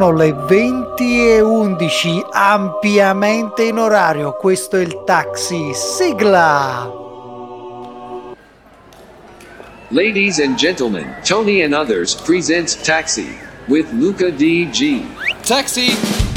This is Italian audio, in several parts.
Sono le 20 e 11, ampiamente in orario. Questo è il taxi. Sigla! Ladies and gentlemen, Tony and others presents Taxi with Luca DG. Taxi!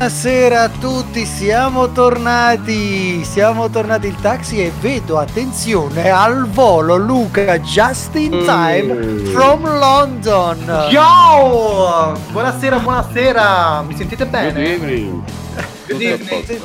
Buonasera a tutti, siamo tornati, siamo tornati il taxi e vedo, attenzione, al volo Luca just in time mm. from London. Yo! Buonasera, buonasera, mi sentite bene? Good evening. Good evening.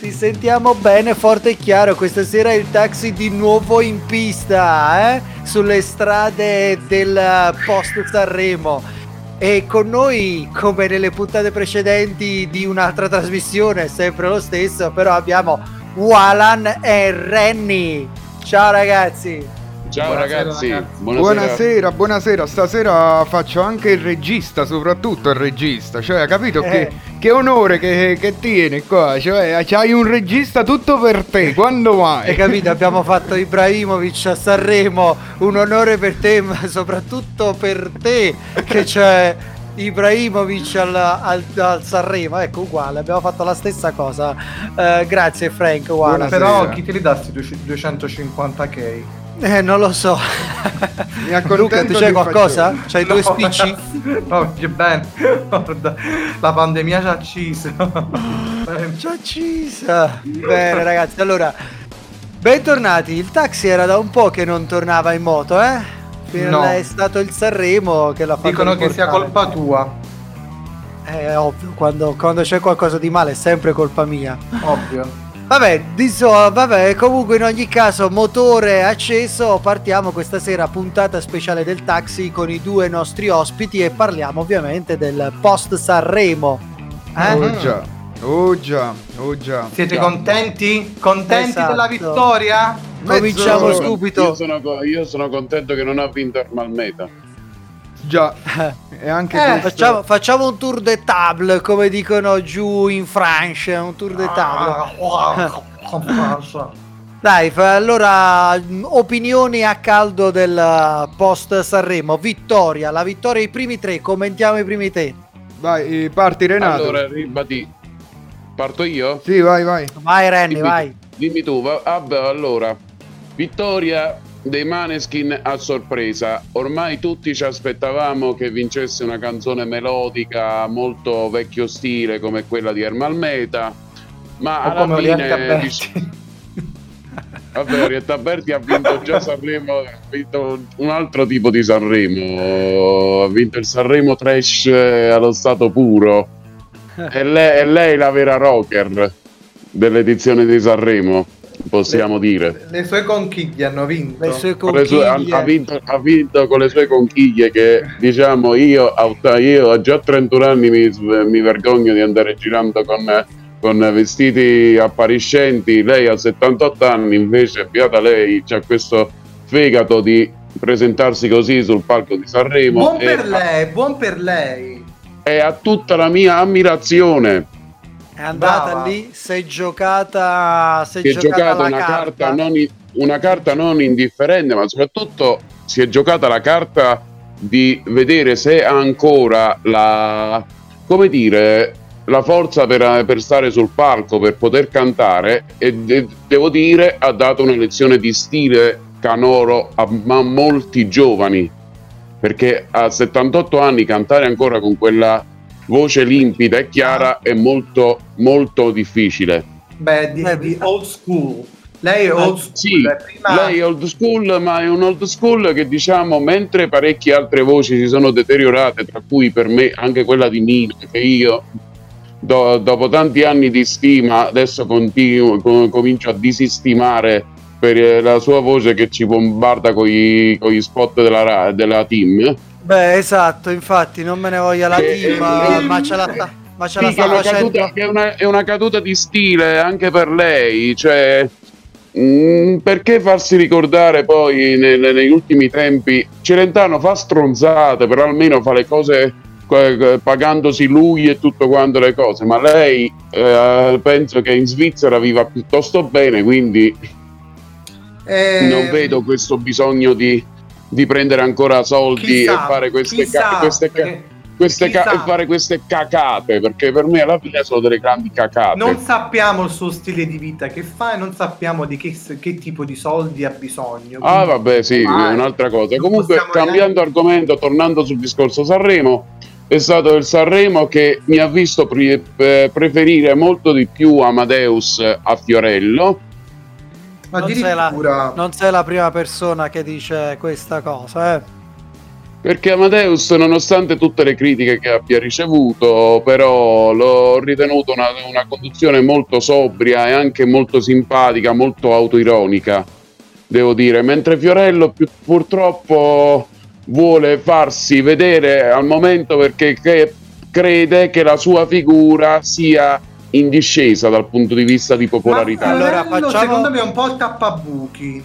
Ti sentiamo bene, forte e chiaro, questa sera il taxi di nuovo in pista, eh? sulle strade del post Sanremo e con noi, come nelle puntate precedenti di un'altra trasmissione, sempre lo stesso, però abbiamo Walan e Renny. Ciao ragazzi! Ciao buonasera, ragazzi. ragazzi. Buonasera. buonasera. buonasera, Stasera faccio anche il regista, soprattutto il regista. Cioè, capito eh. che, che, onore che, che, tieni qua? Cioè, c'hai un regista tutto per te. Quando mai? Hai capito? Abbiamo fatto Ibrahimovic a Sanremo. Un onore per te, ma soprattutto per te che c'è. Ibrahimovic al, al, al, Sanremo, ecco uguale, abbiamo fatto la stessa cosa. Uh, grazie Frank. Uguale. Però chi te li dà 250k? Eh, non lo so. Mi Luca, tu c'hai qualcosa? C'hai no, due spicci? No, che bene. La pandemia ci ha acciso. ci ha accisa. Bene, ragazzi. Allora, bentornati. Il taxi era da un po' che non tornava in moto, eh? No. È stato il Sanremo che l'ha fatto. Dicono che sia colpa tua. È ovvio, quando, quando c'è qualcosa di male è sempre colpa mia. Ovvio. Vabbè, diso, vabbè, comunque in ogni caso motore acceso, partiamo questa sera puntata speciale del taxi con i due nostri ospiti e parliamo ovviamente del post Sanremo. Eh? Oh già, oh già, oh già. Siete già. contenti? Contenti esatto. della vittoria? Cominciamo Mezzo. subito. Io sono, io sono contento che non ha vinto il Meta. Già, e anche eh, facciamo, facciamo, un tour de table, come dicono giù in Francia, un tour de table. Dai, allora opinioni a caldo del post Sanremo, vittoria, la vittoria i primi tre, commentiamo i primi tre. Vai, parti Renato. Allora, ribadi. Parto io? Sì, vai, vai. Vai Renny, dimmi, vai. Dimmi tu, vabbè, allora, vittoria dei Maneskin a sorpresa. Ormai tutti ci aspettavamo che vincesse una canzone melodica molto vecchio stile come quella di Ermal Meta, ma o alla fine... Dic- Vabbè, Orietta Berti ha vinto già Sanremo, ha vinto un altro tipo di Sanremo, ha vinto il Sanremo Trash allo stato puro. E lei, è lei la vera rocker dell'edizione di Sanremo possiamo le, dire. Le sue conchiglie hanno vinto. Le sue conchiglie. Sue, ha, ha, vinto, ha, vinto, con le sue conchiglie che diciamo io, io a già 31 anni mi, mi vergogno di andare girando con, con, vestiti appariscenti, lei ha 78 anni invece, beata lei, c'ha questo fegato di presentarsi così sul palco di Sanremo. Buon per lei, buon per lei. E ha tutta la mia ammirazione è andata Brava. lì, si è giocata, si è giocata, giocata una, carta. Carta non, una carta non indifferente, ma soprattutto si è giocata la carta di vedere se ha ancora la, come dire, la forza per, per, stare sul palco, per poter cantare e de- devo dire ha dato una lezione di stile canoro a, a molti giovani perché a 78 anni cantare ancora con quella voce limpida e chiara è molto molto difficile. Beh, di, di old school. Lei è old school. Sì, prima... lei è old school, ma è un old school che diciamo, mentre parecchie altre voci si sono deteriorate, tra cui per me anche quella di Nino, che io do, dopo tanti anni di stima adesso continuo, com, comincio a disistimare per la sua voce che ci bombarda con gli spot della, della team Beh, esatto, infatti non me ne voglia la team, eh, ma ce la, ma ce la sta facendo. Caduta, è, una, è una caduta di stile anche per lei, cioè mm, perché farsi ricordare poi nel, negli ultimi tempi Celentano fa stronzate però almeno fa le cose eh, pagandosi lui e tutto quanto le cose, ma lei eh, penso che in Svizzera viva piuttosto bene, quindi Eh, non vedo questo bisogno di, di prendere ancora soldi chissà, e fare queste, chissà, ca- queste, ca- queste ca- e fare queste cacate, perché per me alla fine sono delle grandi cacate. Non sappiamo il suo stile di vita che fa e non sappiamo di che, che tipo di soldi ha bisogno. Ah, vabbè, sì, Ah, è un'altra cosa. Comunque, cambiando argomento, tornando sul discorso Sanremo, è stato il Sanremo che mi ha visto pri- eh, preferire molto di più Amadeus a Fiorello. Ma Non sei, la, non sei la prima persona che dice questa cosa, eh. Perché Amadeus, nonostante tutte le critiche che abbia ricevuto, però l'ho ritenuto una, una conduzione molto sobria e anche molto simpatica, molto autoironica, devo dire. Mentre Fiorello più- purtroppo vuole farsi vedere al momento perché crede che la sua figura sia in discesa dal punto di vista di popolarità. Ma Allora, Fiorello, facciamo- secondo me è un po' il tappabuchi.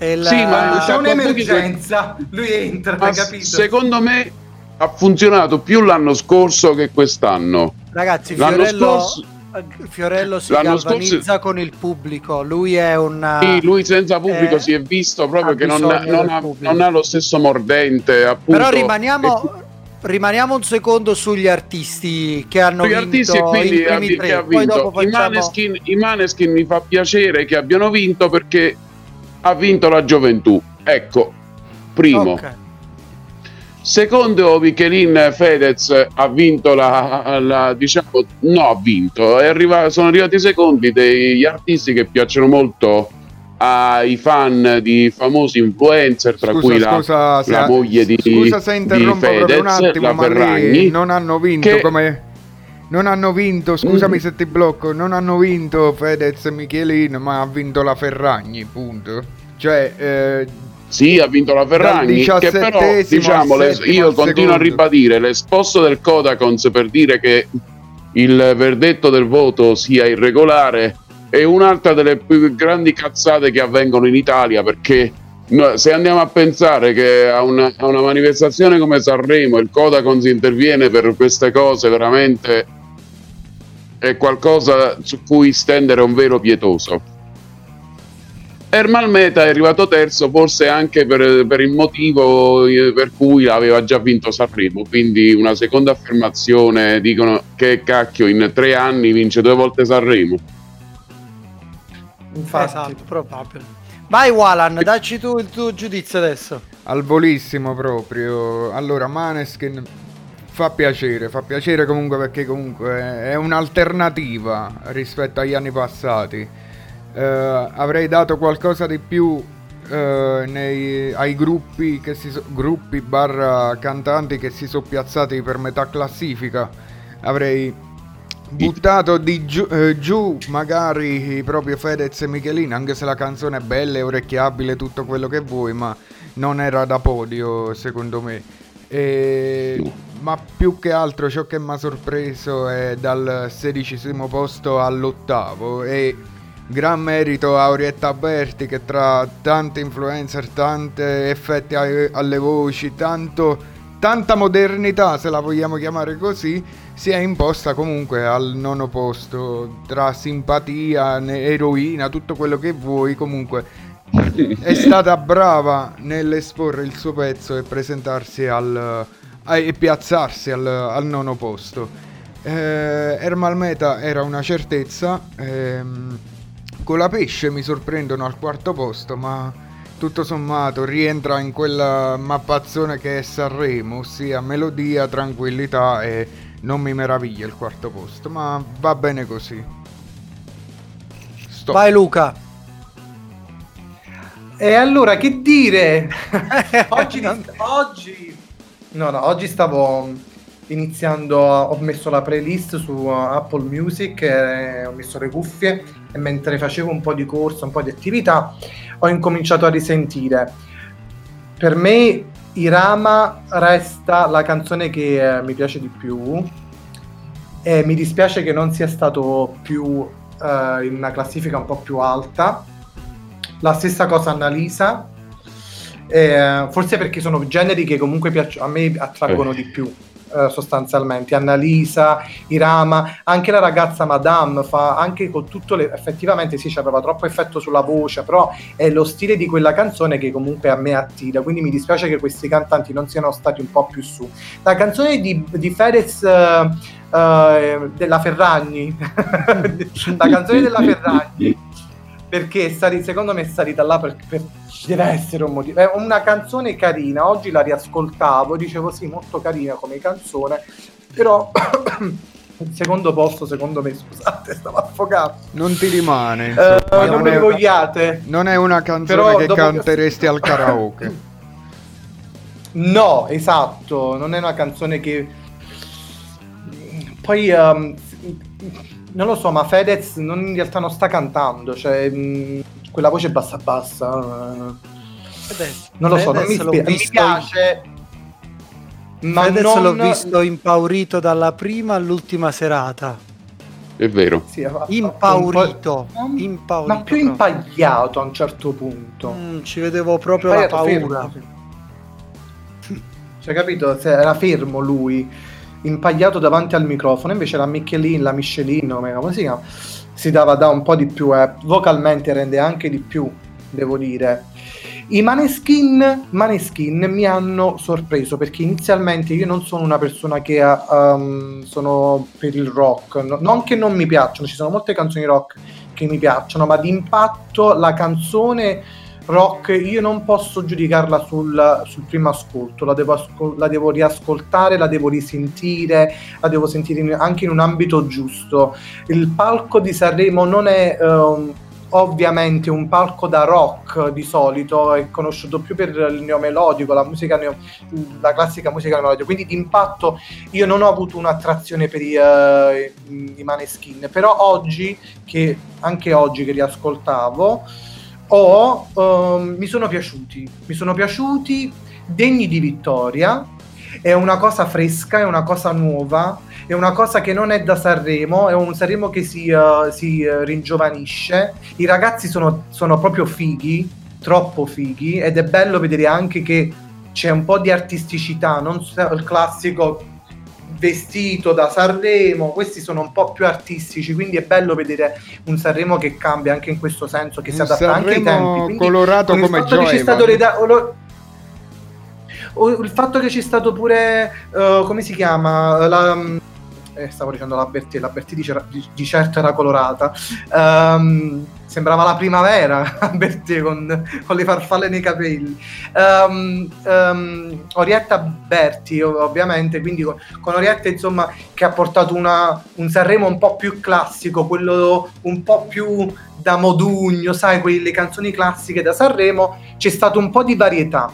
Il- Sì, ma c'è un'emergenza, lui entra, Ma hai capito? secondo me ha funzionato più l'anno scorso che quest'anno. Ragazzi, L'anno Fiorello, scorso- eh, Fiorello si L'anno galvanizza scorso- con il pubblico. Lui è un. Sì, lui senza pubblico eh, si è visto proprio ha che non, non ha, non ha lo stesso mordente. Appunto. Però rimaniamo, rimaniamo un secondo sugli artisti che hanno Gli vinto artisti e quindi i primi tre. ha Poi dopo vinto I facciamo... Maneskin, i Maneskin mi fa piacere che abbiano vinto perché ha vinto la gioventù. Ecco, primo. Ok. Secondo Michelin Fedez ha vinto la, la- diciamo no ha vinto è arriva- sono arrivati i secondi degli artisti che piacciono molto ai fan di famosi influencer tra cui la, scusa, la moglie di, scusa se di interrompo un Fedez, attimo, la ma Ferragni non hanno vinto che- come... Non hanno vinto, scusami Mm. se ti blocco, non hanno vinto Fedez e Michelin, ma ha vinto la Ferragni, punto. Cioè, eh, Sì, ha vinto la Ferragni, che però 17esimo diciamo, le- io continuo a secondo. ribadire l'esposto del Codacons per dire che il verdetto del voto sia irregolare è un'altra delle più grandi cazzate che avvengono in Italia perché se andiamo a pensare che a una, a una manifestazione come Sanremo il Codacons interviene per queste cose veramente è qualcosa su cui stendere un velo pietoso. Ermal Meta è arrivato terzo forse anche per, per il motivo eh, per cui aveva già vinto Sanremo, quindi una seconda affermazione, dicono che cacchio in tre anni vince due volte Sanremo. Infatti. Esatto, probabile. Vai Walan, dacci tu il tuo giudizio adesso. al volissimo proprio. Allora, Maneskin fa piacere, fa piacere comunque perché comunque è un'alternativa rispetto agli anni passati. Eh, avrei dato qualcosa di più eh, nei- ai gruppi, che si so- gruppi barra cantanti che si sono piazzati per metà classifica. Avrei buttato di giù, eh, giù magari proprio Fedez e Michelin, anche se la canzone è bella, è orecchiabile, tutto quello che vuoi, ma non era da podio secondo me. E- Ma più che altro ciò che mi ha sorpreso è dal sedicesimo posto all'ottavo e gran merito a Orietta Berti che tra tanti influencer, tanti effetti alle voci, tanto, tanta modernità se la vogliamo chiamare così, si è imposta comunque al nono posto tra simpatia, eroina, tutto quello che vuoi comunque è stata brava nell'esporre il suo pezzo e presentarsi al a- e piazzarsi al, al nono posto. Eh, Ermal Meta era una certezza. ehm, con la pesce mi sorprendono al quarto posto, ma tutto sommato rientra in quella mappazzone che è Sanremo, ossia melodia, tranquillità e non mi meraviglia il quarto posto, ma va bene così. Stop. Vai Luca. E allora che dire? oggi, Non- oggi, no, no, oggi stavo iniziando, ho messo la playlist su uh, Apple Music, e ho messo le cuffie e mentre facevo un po' di corso, un po' di attività, ho incominciato a risentire. Per me Irama resta la canzone che eh, mi piace di più e mi dispiace che non sia stato più eh, in una classifica un po' più alta. La stessa cosa Annalisa, eh, forse perché sono generi che comunque piacciono, a me attraggono Eh. di più. Eh, sostanzialmente, Annalisa, Irama, anche la ragazza Madame fa anche con tutto le effettivamente sì, aveva troppo effetto sulla voce, però è lo stile di quella canzone che comunque a me attira, quindi mi dispiace che questi cantanti non siano stati un po' più su. La canzone di, di Fedez uh, uh, della Ferragni, la canzone della Ferragni perché stare, secondo me è salita là per, per, deve essere un motivo. È una canzone carina, oggi la riascoltavo, dicevo sì, molto carina come canzone, però il secondo posto secondo me, scusate, stava affogato. Non ti rimane. Uh, non, me vogliate. Non è una canzone però che canteresti che... al karaoke. no, esatto, non è una canzone che... Poi... Um, non lo so, ma Fedez non, in realtà non sta cantando, cioè mh, mm, quella voce bassa bassa. Fedez, non lo so, non mi, spie- mi piace. Ma Fedez non... l'ho visto impaurito dalla prima all'ultima serata. È vero. Sì, impaurito, impaurito. Ma più impagliato a un certo punto. Mm, ci vedevo proprio impagliato, la paura. Fermo. Cioè, capito? Era fermo lui impagliato davanti al microfono, invece la Michelin, la Michelin, come si chiama, si dava da un po' di più, eh. vocalmente rende anche di più, devo dire. I Maneskin, Maneskin mi hanno sorpreso perché inizialmente io non sono una persona che um, sono per il rock, no, non che non mi piacciono, ci sono molte canzoni rock che mi piacciono, ma d'impatto la canzone rock io non posso giudicarla sul, sul primo ascolto, la devo, la devo, riascoltare, la devo risentire, la devo sentire in, anche in un ambito giusto. Il palco di Sanremo non è um, ovviamente un palco da rock di solito, è conosciuto più per il neomelodico, la, musica neo, la classica musica neomelodica, quindi d'impatto io non ho avuto un'attrazione per i, uh, i Maneskin, però oggi, che, anche oggi che riascoltavo, o um, mi sono piaciuti, mi sono piaciuti, degni di vittoria, è una cosa fresca, è una cosa nuova, è una cosa che non è da Sanremo, è un Sanremo che si, uh, si uh, ringiovanisce, i ragazzi sono, sono proprio fighi, troppo fighi, ed è bello vedere anche che c'è un po' di artisticità, non il classico vestito da Sanremo, questi sono un po' più artistici, quindi è bello vedere un Sanremo che cambia anche in questo senso, che un si adatta Sanremo anche ai tempi. Quindi, colorato come il fatto che c'è stato reda- lo, il fatto che c'è stato pure, uh, come si chiama, la, eh, stavo dicendo la Berti, la Berti di, di, certo era colorata. Um, sembrava la primavera Berti con, con, le farfalle nei capelli. Um, um, Orietta Berti, ovviamente, quindi con, con, Orietta, insomma, che ha portato una, un Sanremo un po' più classico, quello un po' più da Modugno, sai, quelle canzoni classiche da Sanremo, c'è stato un po' di varietà.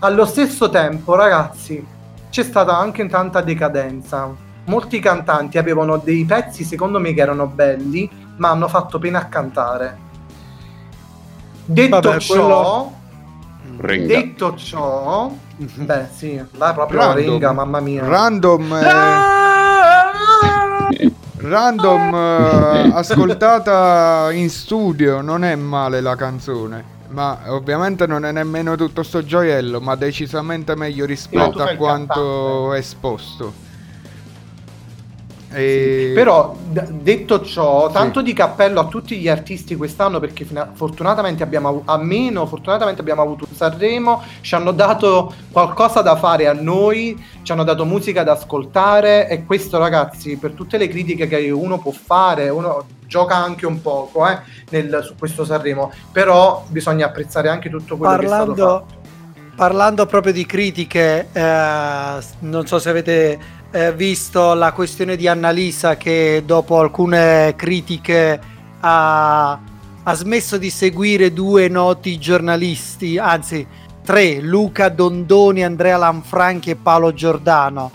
Allo stesso tempo, ragazzi, c'è stata anche tanta decadenza molti cantanti avevano dei pezzi secondo me che erano belli, ma hanno fatto pena a cantare. Detto Vabbè, ciò, quello... detto ciò, beh sì, là proprio Random. Renga, mamma mia. Random. Eh... Random eh, ascoltata in studio, non è male la canzone. Ma ovviamente non è nemmeno tutto sto gioiello, ma decisamente meglio rispetto a quanto esposto. E... Sì, però d- detto ciò, tanto sì. di cappello a tutti gli artisti quest'anno perché fina- fortunatamente abbiamo almeno fortunatamente abbiamo avuto un Sanremo, ci hanno dato qualcosa da fare a noi, ci hanno dato musica da ascoltare e questo ragazzi per tutte le critiche che uno può fare, uno gioca anche un poco eh, nel, su questo Sanremo, però bisogna apprezzare anche tutto quello parlando, che è stato fatto. Parlando proprio di critiche, eh, non so se avete eh, visto la questione di Annalisa che dopo alcune critiche ha, ha smesso di seguire due noti giornalisti, anzi tre, Luca Dondoni, Andrea Lanfranchi e Paolo Giordano.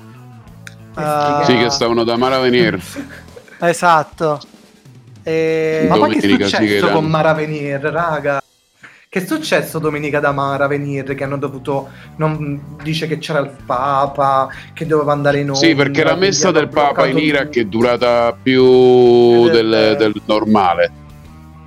Uh, sì, che stavano da Maravenier. esatto. E... Ma che è successo con Maravenier, raga? Che è successo domenica da Mara venire che hanno dovuto non, dice che c'era il Papa che doveva andare in onda sì perché la messa del Papa in Iraq è durata più del, del normale.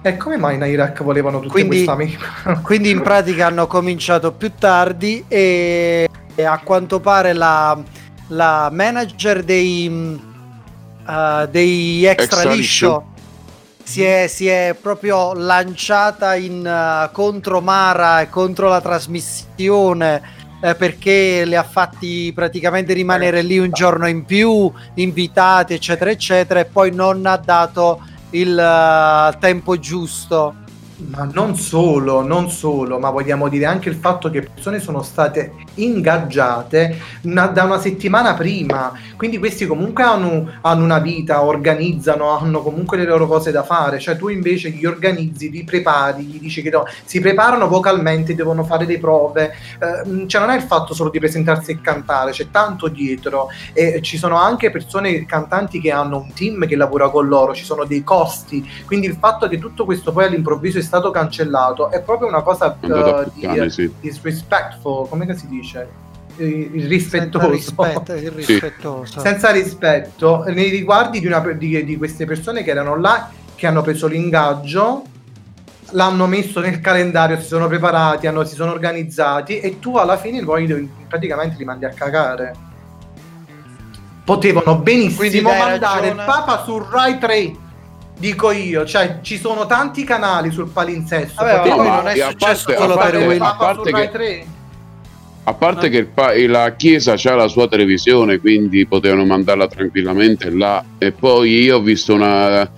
E come mai in Iraq volevano tutte quindi, queste quindi in pratica hanno cominciato più tardi e, e a quanto pare la, la manager dei, uh, dei extra, Extra liscio liscio. Si è, si è proprio lanciata in, uh, contro Mara e contro la trasmissione eh, perché le ha fatti praticamente rimanere lì un giorno in più, invitati, eccetera, eccetera, e poi non ha dato il uh, tempo giusto. Ma non solo, non solo, ma vogliamo dire anche il fatto che persone sono state ingaggiate una- da una settimana prima, quindi questi comunque hanno, hanno una vita, organizzano, hanno comunque le loro cose da fare, cioè tu invece gli organizzi, li prepari, gli dici che no, si preparano vocalmente, devono fare le prove, eh, cioè non è il fatto solo di presentarsi e cantare, c'è tanto dietro. E ci sono anche persone cantanti che hanno un team che lavora con loro, ci sono dei costi, quindi il fatto che tutto questo poi all'improvviso è stato cancellato è proprio una cosa a eh, di, puttane, sì. disrespectful, come che si dice? Eh, Il Senza rispettoso. rispetto, irrispettoso. Senza rispetto nei riguardi di, una, di, di queste persone che erano là, che hanno preso l'ingaggio, l'hanno messo nel calendario, si sono preparati, hanno- si sono organizzati e tu alla fine poi praticamente li mandi a cagare. Potevano benissimo mandare ragione. il Papa su Rai 3. Dico io, cioè ci sono tanti canali sul palinsesto. Vabbè, ma non è a successo parte- solo a per parte- il a parte Rai che- 3. A parte che pa- la Chiesa ha la sua televisione, quindi potevano mandarla tranquillamente là. E poi io ho visto una.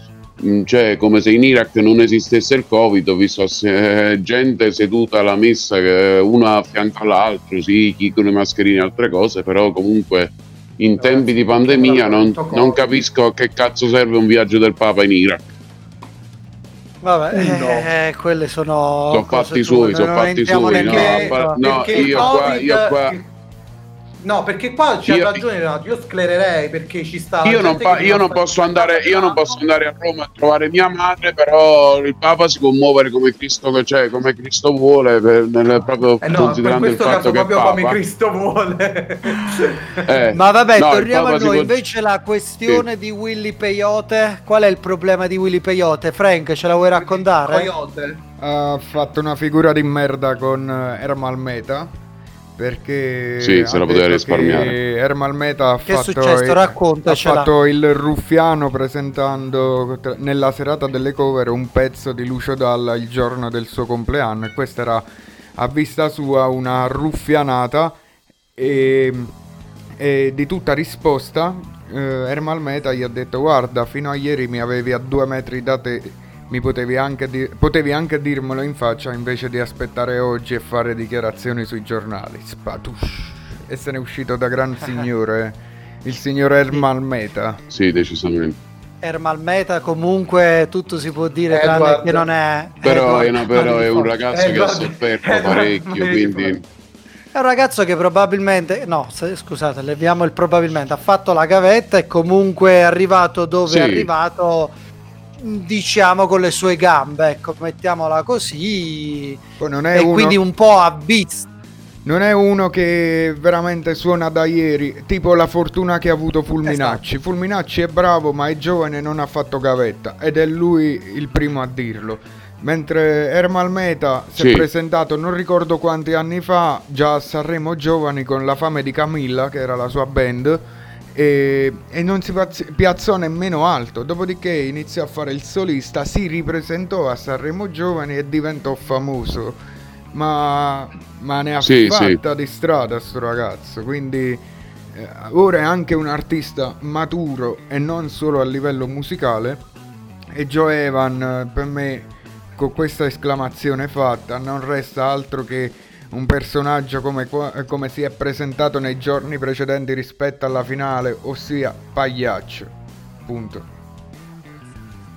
mh, cioè, come se in Iraq non esistesse il Covid, ho visto eh, gente seduta alla messa, eh, una a fianco all'altro, sì, chi con le mascherine e altre cose, però comunque in tempi di pandemia non, non capisco a che cazzo serve un viaggio del Papa in Iraq. Vabbè, No. eh, quelle sono. Sono fatti suoi, sono fatti suoi, no, no, perché io qua- io qua- No, perché qua c'ha Io- ragione Renato, io sclererei perché ci sta Io non, pa- io non posso andare, io non posso andare a Roma a trovare mia madre, però il Papa si può muovere come Cristo, cioè, come Cristo vuole, per- nel- proprio Eh no, per considerando il questo fatto che è proprio come. Cristo vuole. Eh, Ma vabbè, no, torniamo a noi. può- Invece la questione di Willy Peyote. Qual è il problema di Willy Peyote? Frank, ce la vuoi raccontare? Coyote. Ha fatto una figura di merda con eh, Ermal Meta. Perché Sì, se la poteva risparmiare. Ermal Meta ha fatto, il- ha fatto il ruffiano presentando nella serata delle cover un pezzo di Lucio Dalla il giorno del suo compleanno e questa era a vista sua una ruffianata e, e di tutta risposta eh, Ermal Meta gli ha detto guarda fino a ieri mi avevi a due metri da te mi potevi anche, di- potevi anche dirmelo in faccia invece di aspettare oggi e fare dichiarazioni sui giornali spatush e se n'è uscito da gran signore il signor Ermal Meta Sì, decisamente. Ermal Meta, comunque tutto si può dire, tranne Edward. che non è. Però, Edward è, una- però è un Manifold. ragazzo che ha Edward- sofferto Edward parecchio, quindi È un ragazzo che probabilmente, no, se- scusate, leviamo il probabilmente, ha fatto la gavetta e comunque è arrivato dove Sì. è arrivato, diciamo, con le sue gambe, ecco, mettiamola così. non è E uno quindi un po' a visto. Non è uno che veramente suona da ieri, tipo la fortuna che ha avuto Fulminacci. Esatto. Fulminacci è bravo, ma è giovane e non ha fatto gavetta ed è lui il primo a dirlo. Mentre Ermal Meta si Sì. è presentato non ricordo quanti anni fa, già a Sanremo Giovani con la fame di Camilla, che era la sua band, e, e non si piazz- piazzò nemmeno alto. Dopodiché iniziò a fare il solista, si ripresentò a Sanremo Giovani e diventò famoso. Ma, ma ne ha Sì, fatta di strada sto ragazzo, quindi eh, ora è anche un artista maturo e non solo a livello musicale. E Joe Evan per me con questa esclamazione fatta non resta altro che un personaggio come, qua- come si è presentato nei giorni precedenti rispetto alla finale, ossia pagliaccio. Punto.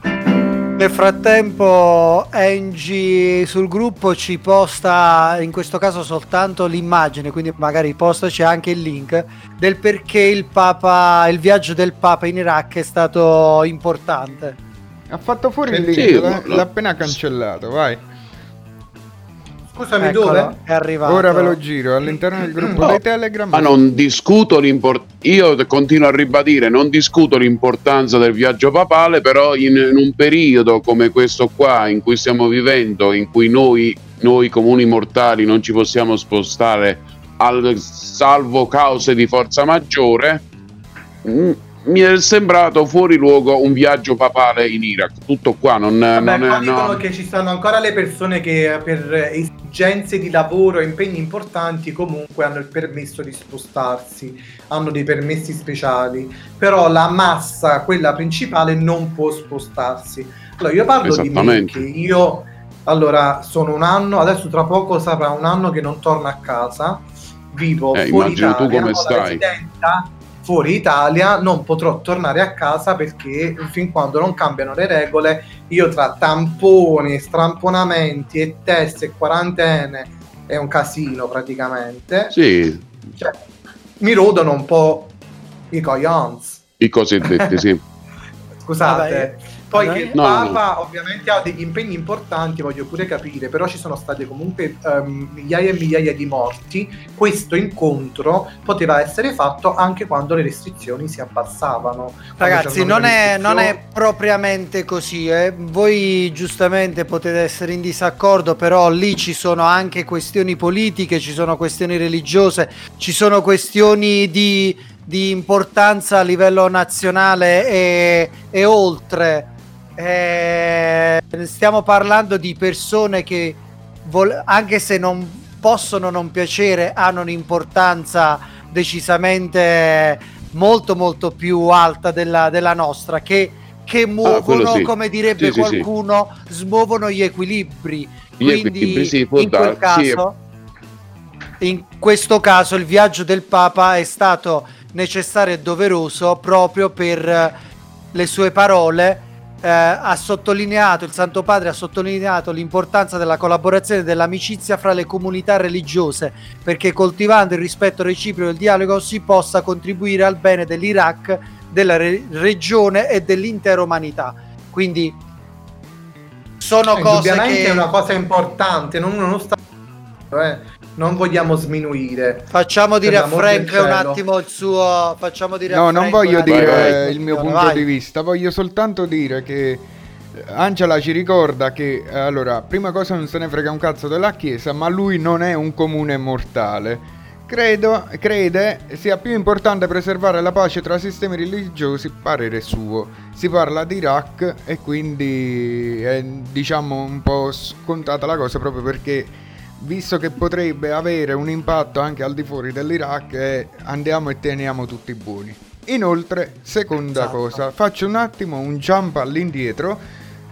Nel frattempo Angie sul gruppo ci posta, in questo caso soltanto l'immagine, quindi magari postaci anche il link del perché il Papa, il viaggio del Papa in Iraq è stato importante. Ha fatto fuori il Sì, link, l'ha- l'ha appena cancellato, vai. Scusami, Eccolo, dove? È arrivato. Ora ve lo giro all'interno del gruppo No, dei Telegram. Ma non discuto l'importanza, io continuo a ribadire, non discuto l'importanza del viaggio papale, però in, in un periodo come questo qua in cui stiamo vivendo, in cui noi, noi comuni mortali non ci possiamo spostare al salvo cause di forza maggiore, mm, mi è sembrato fuori luogo un viaggio papale in Iraq. Tutto qua, non, Vabbè, non è... dicono no. che ci sono ancora le persone che per esigenze di lavoro e impegni importanti comunque hanno il permesso di spostarsi, hanno dei permessi speciali, però la massa, quella principale, non può spostarsi. Allora io parlo di me, che io allora sono un anno, adesso tra poco sarà un anno che non torno a casa, vivo Eh, fuori immagino tu Italia, come ho la stai. Fuori Italia, non potrò tornare a casa perché fin quando non cambiano le regole io tra tamponi, stramponamenti e test e quarantene è un casino praticamente. Sì, Cioè, mi rodono un po' i coglions. i cosiddetti, sì. Scusate. Poi che il no, no. Papa ovviamente ha degli impegni importanti, voglio pure capire, però ci sono state comunque ehm, migliaia e migliaia di morti. Questo incontro poteva essere fatto anche quando le restrizioni si abbassavano. Ragazzi, non è, non è propriamente così. eh. Voi giustamente potete essere in disaccordo, però lì ci sono anche questioni politiche, ci sono questioni religiose, ci sono questioni di, di importanza a livello nazionale e, e oltre. Eh, stiamo parlando di persone che, vol- anche se non possono non piacere, hanno un'importanza decisamente molto molto più alta della, della nostra che, che muovono, Ah, sì. come direbbe Sì, sì, sì. qualcuno, smuovono gli equilibri. Gli Quindi equilibri, in quel caso, in questo caso il viaggio del Papa è stato necessario e doveroso proprio per le sue parole. Eh, ha sottolineato, il Santo Padre ha sottolineato l'importanza della collaborazione e dell'amicizia fra le comunità religiose perché coltivando il rispetto reciproco e il dialogo si possa contribuire al bene dell'Iraq, della re- regione e dell'intera umanità. Quindi sono Eh, cose che è una cosa importante, non, non sta... eh, non vogliamo sminuire. Facciamo dire a Frank un attimo il suo. Facciamo dire a No, non Frank voglio dire Vai, vai. il mio questione, punto vai. di vista, voglio soltanto dire che eh, Angela ci ricorda che eh, allora, prima cosa non se ne frega un cazzo della Chiesa, ma lui non è un comune mortale. Credo, crede sia più importante preservare la pace tra sistemi religiosi, parere suo. Si parla di Iraq e quindi è diciamo un po' scontata la cosa proprio perché visto che potrebbe avere un impatto anche al di fuori dell'Iraq, eh, andiamo e teniamo tutti buoni. Inoltre, seconda Esatto. cosa, faccio un attimo un jump all'indietro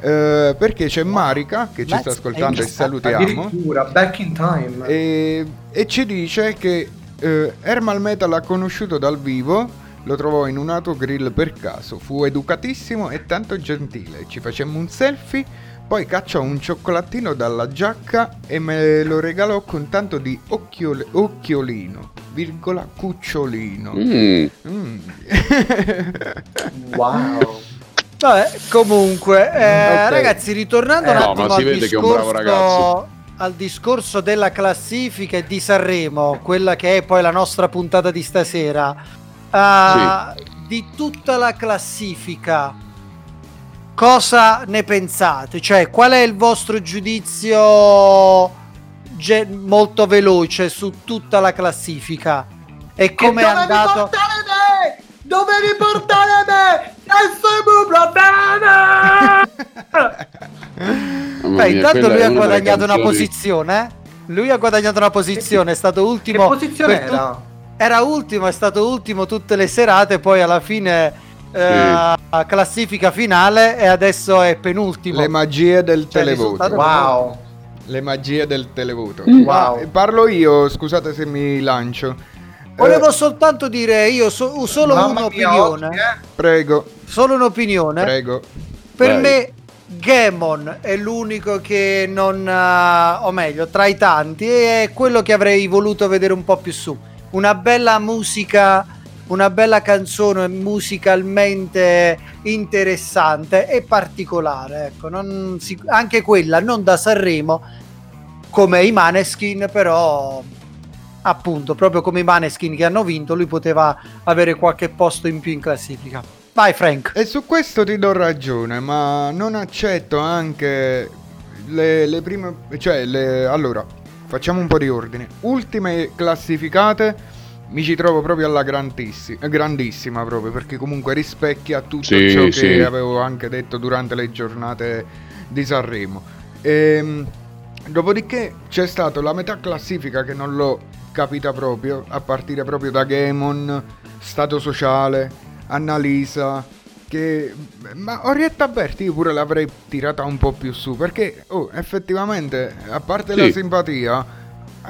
eh, perché c'è Marica che ci sta Let's ascoltando e salutiamo Addirittura, back in time. e, e ci dice che eh, Hermal Metal l'ha conosciuto dal vivo, lo trovò in un autogrill per caso, fu educatissimo e tanto gentile, ci facemmo un selfie, poi cacciò un cioccolatino dalla giacca e me lo regalò con tanto di occhiole- occhiolino, virgola cucciolino. Mm. Mm. Wow. Vabbè, comunque, eh, Ok. ragazzi, ritornando Eh, un no, attimo ma si al, vede che è un discorso, bravo ragazzo. al discorso della classifica e di Sanremo, quella che è poi la nostra puntata di stasera, eh, di tutta la classifica, cosa ne pensate? Cioè, qual è il vostro giudizio ge- molto veloce su tutta la classifica? E come è dovevi andato? portare me! Dovevi portare me! Proprio bene! Mamma Beh, mia, intanto quella lui ha guadagnato una posizione. eh? Lui ha guadagnato una posizione, è stato Che ultimo. posizione per tu- era? Era ultimo, è stato ultimo tutte le serate, poi alla fine eh, classifica finale e adesso è penultimo. Le magie del Cioè, televoto. risultato- Wow. Le magie del televoto. Wow. Ah, parlo io, scusate se mi lancio. Volevo Eh, soltanto dire io so- solo Mamma un'opinione, oggi, eh. prego, solo un'opinione. prego. Per Vai. me Gamon è l'unico che non ha- o meglio, tra i tanti è quello che avrei voluto vedere un po' più su. Una bella musica, una bella canzone musicalmente interessante e particolare, ecco, si- anche quella non da Sanremo come i Maneskin, però appunto, proprio come i Maneskin che hanno vinto, lui poteva avere qualche posto in più in classifica. Vai Frank. E su questo ti do ragione, ma non accetto anche le, le prime... Cioè, le, allora, facciamo un po' di ordine. Ultime classificate, mi ci trovo proprio alla grandissima, grandissima proprio, perché comunque rispecchia tutto Sì, ciò che sì. avevo anche detto durante le giornate di Sanremo. Ehm, dopodiché c'è stata la metà classifica che non l'ho capita proprio, a partire proprio da Gamon, Stato Sociale, Annalisa, che... Ma Orietta Berti io pure l'avrei tirata un po' più su, perché oh, effettivamente, a parte la Sì. simpatia,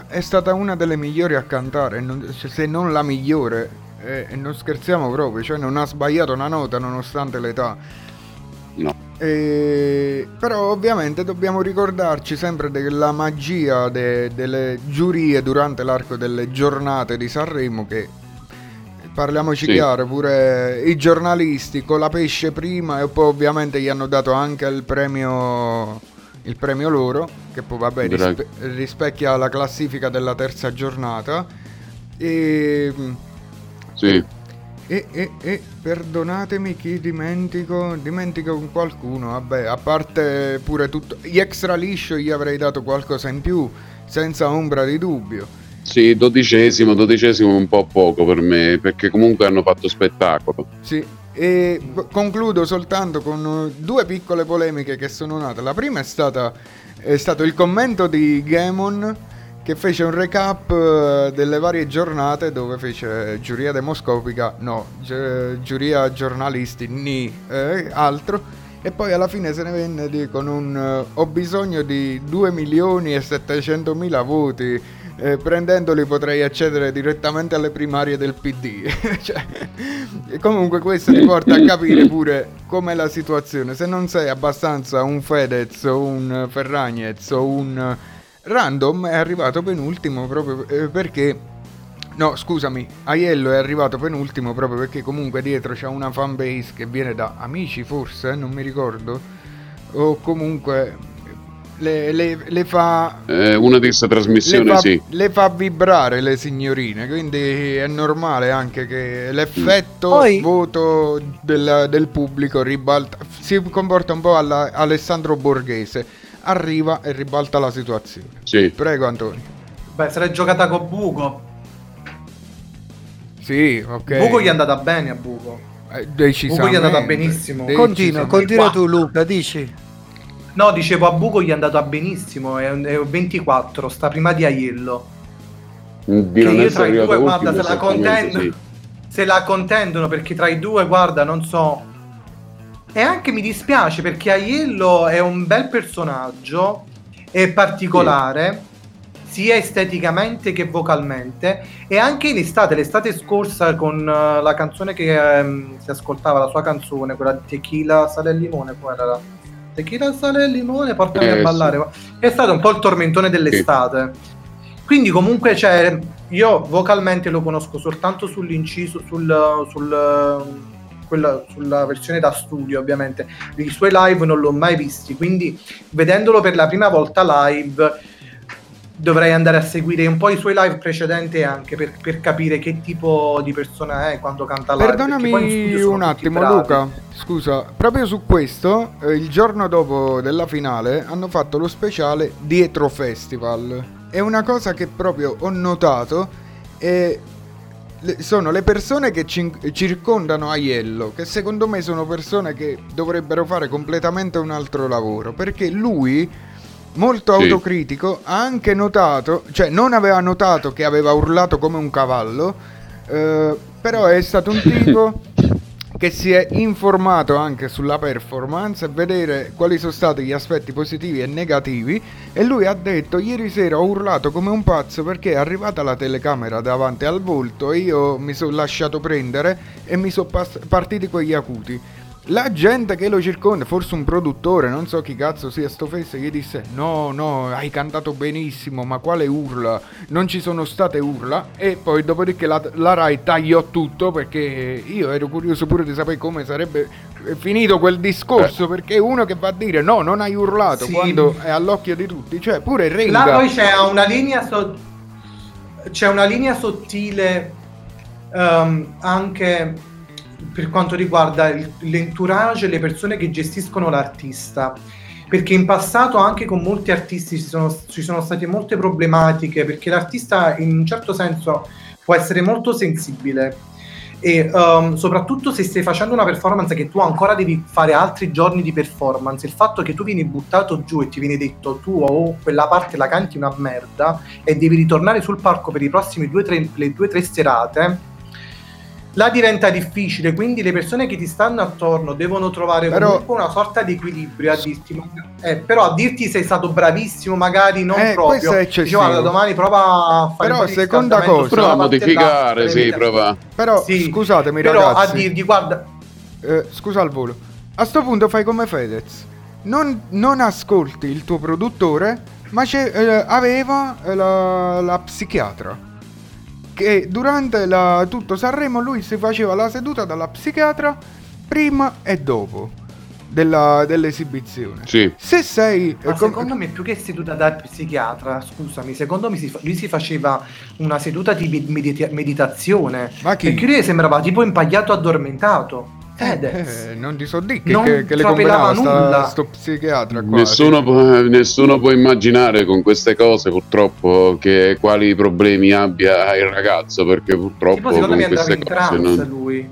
è stata una delle migliori a cantare, non- se non la migliore, e e non scherziamo proprio, cioè non ha sbagliato una nota nonostante l'età. No. E- però ovviamente dobbiamo ricordarci sempre della magia de- delle giurie durante l'arco delle giornate di Sanremo che parliamoci Sì. chiaro pure i giornalisti con la pesce prima e poi ovviamente gli hanno dato anche il premio il premio loro che poi vabbè rispe- rispecchia la classifica della terza giornata e Sì. e, e, e perdonatemi chi dimentico, dimentico qualcuno, vabbè, a parte pure tutto, gli extra liscio gli avrei dato qualcosa in più, senza ombra di dubbio. Sì, dodicesimo, dodicesimo un po' poco per me, perché comunque hanno fatto spettacolo. Sì, e concludo soltanto con eh, due piccole polemiche che sono nate. La prima è stata è stato il commento di Gamon che fece un recap eh, delle varie giornate dove fece giuria demoscopica, no, gi- giuria giornalisti, ni, eh, altro. E poi alla fine se ne venne con un eh, ho bisogno di 2 milioni e 700 mila voti. Eh, prendendoli potrei accedere direttamente alle primarie del PD. Cioè, comunque questo ti porta a capire pure com'è la situazione. Se non sei abbastanza un Fedez o un Ferragnez o un random, è arrivato penultimo proprio eh, perché No, scusami, Aiello è arrivato penultimo proprio perché comunque dietro c'è una fanbase che viene da amici forse, non mi ricordo. O comunque le, le- le fa... Eh, una di questa Le trasmissione, fa, sì. le fa vibrare le signorine, quindi è normale anche che l'effetto Poi- voto del, del pubblico ribalta, si comporta un po' alla Alessandro Borghese, arriva e ribalta la situazione. Sì. Prego Antonio. Beh, se l'è giocata con Buco. Sì, ok. Buco gli è andata bene a Buco. Eh, decisamente. Buco gli è andata benissimo. Decisamente. Continua, continua tu Luca, dici. No, dicevo a Buco gli è andata benissimo. È, è un 24, sta prima di Aiello. Di Che io tra i due, guarda, se la contendo. sì. Se la contendono perché tra i due, guarda, non so. E anche mi dispiace perché Aiello è un bel personaggio, è particolare, sia esteticamente che vocalmente. E anche in estate, l'estate scorsa, con eh, la canzone che ehm, si ascoltava, la sua canzone, quella di Tequila, Sale e Limone, poi era la- Tequila, Sale e Limone, portami Eh, a ballare. È stato un po' il tormentone dell'estate. Quindi comunque cioè, io vocalmente lo conosco soltanto sull'inciso, sul, sul, quella- sulla versione da studio ovviamente. I suoi live non l'ho mai visti, quindi vedendolo per la prima volta live dovrei andare a seguire un po' i suoi live precedenti anche per, per capire che tipo di persona è quando canta live. Perdonami un attimo. Luca, scusa, proprio su questo, eh, il giorno dopo della finale hanno fatto lo speciale Dietro Festival. È una cosa che proprio ho notato e sono le persone che circondano Aiello, che secondo me sono persone che dovrebbero fare completamente un altro lavoro, perché lui, molto Sì. autocritico, ha anche notato, cioè non aveva notato che aveva urlato come un cavallo, eh, però è stato un tipo che si è informato anche sulla performance vedere quali sono stati gli aspetti positivi e negativi e lui ha detto ieri sera ho urlato come un pazzo perché è arrivata la telecamera davanti al volto e io mi sono lasciato prendere e mi sono partiti quegli acuti la gente che lo circonda, forse un produttore, non so chi cazzo sia sto fesse, gli disse no, no, hai cantato benissimo, ma quale urla? Non ci sono state urla e poi dopodiché la, la Rai tagliò tutto perché io ero curioso pure di sapere come sarebbe eh, finito quel discorso perché uno che va a dire no, non hai urlato Sì. quando è all'occhio di tutti, cioè pure Là Renga poi c'è una linea so- c'è una linea sottile ehm, anche per quanto riguarda il- l'entourage e le persone che gestiscono l'artista. perché in passato anche con molti artisti ci sono, ci sono state molte problematiche, perché l'artista in un certo senso può essere molto sensibile e um, soprattutto se stai facendo una performance che tu ancora devi fare altri giorni di performance, il fatto che tu vieni buttato giù e ti viene detto tu o oh, quella parte la canti una merda e devi ritornare sul palco per i prossimi due, tre, le due o tre serate là diventa difficile, quindi le persone che ti stanno attorno devono trovare però, una sorta di equilibrio a dirti, eh, però a dirti sei stato bravissimo, magari non eh, proprio. Dice, guarda, domani prova a fare Però seconda cosa, prova a modificare, sì, prova. Però sì, scusatemi però ragazzi. a dirgli guarda eh, scusa al volo. A sto punto fai come Fedez. Non, non ascolti il tuo produttore, ma eh, aveva la, la psichiatra che durante la, tutto Sanremo lui si faceva la seduta dalla psichiatra prima e dopo della, dell'esibizione. Sì. Se sei... Ma com- secondo me più che seduta da psichiatra, scusami, secondo me si fa- lui si faceva una seduta di medita- meditazione. Ma chi? Perché lui sembrava tipo impagliato addormentato. Fedez. Eh, non ti so di che, Non che, che le combinava sta, nulla. sto psichiatra qua. Nessuno, può, nessuno può immaginare con queste cose purtroppo che quali problemi abbia il ragazzo perché purtroppo Tipo, secondo con me andava queste in cose trance non... lui.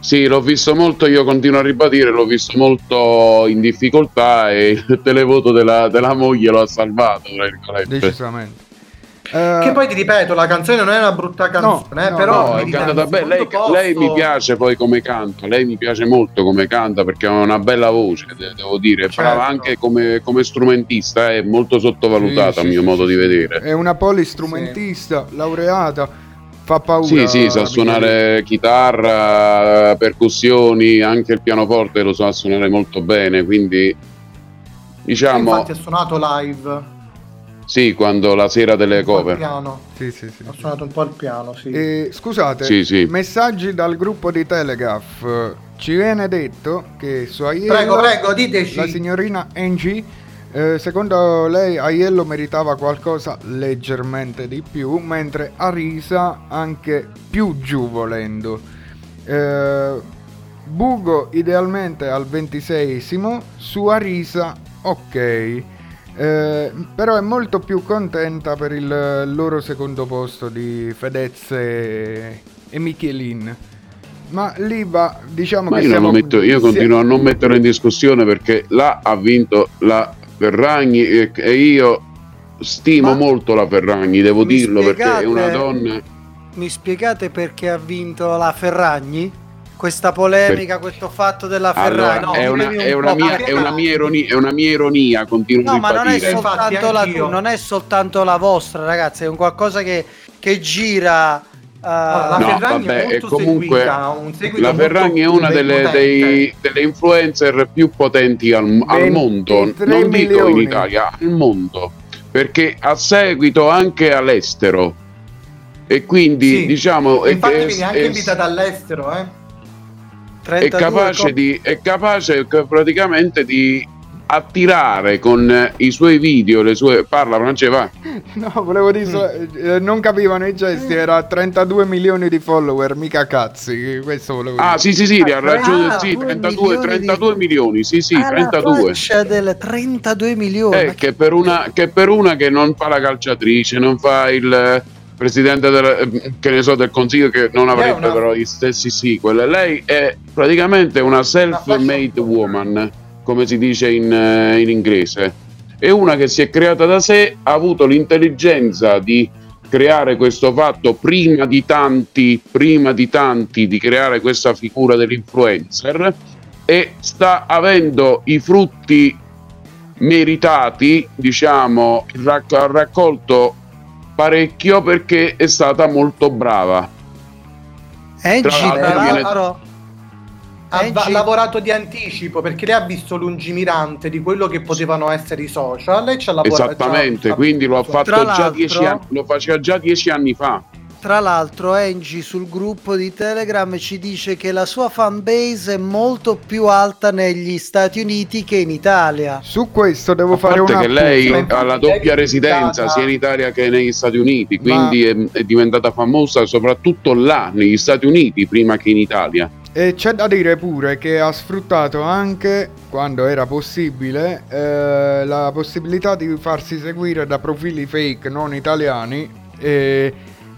Sì, l'ho visto molto, io continuo a ribadire, l'ho visto molto in difficoltà e il televoto della, della moglie lo ha salvato, tra virgolette. Decisamente. Che Eh, poi ti ripeto, la canzone non è una brutta canzone, No, eh, no, però No, è cantata bene. Lei, lei mi piace poi come canta, lei mi piace molto come canta perché ha una bella voce, de- devo dire, Certo. brava anche come, come strumentista, è molto sottovalutata sì, a sì, mio sì, modo sì, di vedere. È una polistrumentista, laureata, fa paura. Sì, sì, sa Michele. suonare chitarra, percussioni, anche il pianoforte lo sa suonare molto bene, quindi diciamo Infatti ha suonato live. Sì, quando la sera delle cover. piano. Sì, sì, sì. Ha suonato un po' il piano, sì. E, scusate, Sì, sì. messaggi dal gruppo di Telegraph. Ci viene detto che su Aiello Prego, prego, diteci. la signorina Angie, eh, secondo lei Aiello meritava qualcosa leggermente di più, mentre Arisa anche più giù volendo. Eh, Bugo idealmente al ventiseiesimo, su Arisa ok. Eh, però è molto più contenta per il loro secondo posto di Fedez e, e Michelin. Ma lì va, diciamo Ma che io, siamo, metto, io continuo a non metterlo in discussione perché là ha vinto la Ferragni e, e io stimo Ma- molto la Ferragni, devo Mi dirlo perché è spiegate- una donna. Mi spiegate perché ha vinto la Ferragni? Questa polemica, questo fatto della Ferragni? Allora, è, una, è un una mia, è una mia ironia, è una mia ironia, continuo No, ma non è, anch'io. non è soltanto la vostra, ragazzi, è un qualcosa che, che gira. Allora, la No, Ferragni vabbè, è molto comunque seguita, La Ferragni è una delle, dei- delle influencer più potenti al, al mondo, 23 non dico in milioni. Italia, al mondo, perché ha seguito anche all'estero. E quindi Sì. diciamo Infatti è- viene anche è- invitata all'estero, eh. È 32 capace, di, è capace praticamente di attirare con i suoi video, le sue parla francese, va. No, volevo dire, eh, non capivano i gesti, era 32 milioni di follower, mica cazzi, questo volevo dire. Ah, sì, sì, sì, ha raggiunto Ah, sì, 2 32, milioni di- 32 milioni, sì, sì, alla 32. faccia delle 32 milioni. Eh, che, per una, che per una che non fa la calciatrice, non fa il eh, presidente del, eh, che ne so, del consiglio che non avrebbe una- però gli stessi sequel. Lei è praticamente una self-made woman, come si dice in, eh, in inglese. È una che si è creata da sé, ha avuto l'intelligenza di creare questo fatto prima di tanti, prima di tanti di creare questa figura dell'influencer e sta avendo i frutti meritati, diciamo, ha raccolto parecchio perché è stata molto brava. Angie, tra l'altro viene- Ha Angie- va- lavorato di anticipo perché lei ha visto lungimirante di quello che potevano essere i social. Lei ci ha lavorato. Esattamente, già- quindi lo ha fatto già dieci anni, lo faceva già dieci anni fa. Tra l'altro, Angie sul gruppo di Telegram ci dice che la sua fanbase è molto più alta negli Stati Uniti che in Italia. Su questo devo A fare parte una che lei Ma ha la doppia residenza sia in Italia che negli Stati Uniti, Ma- quindi è, è diventata famosa soprattutto là, negli Stati Uniti, prima che in Italia. E c'è da dire pure che ha sfruttato anche, quando era possibile, eh, la possibilità di farsi seguire da profili fake non italiani, eh,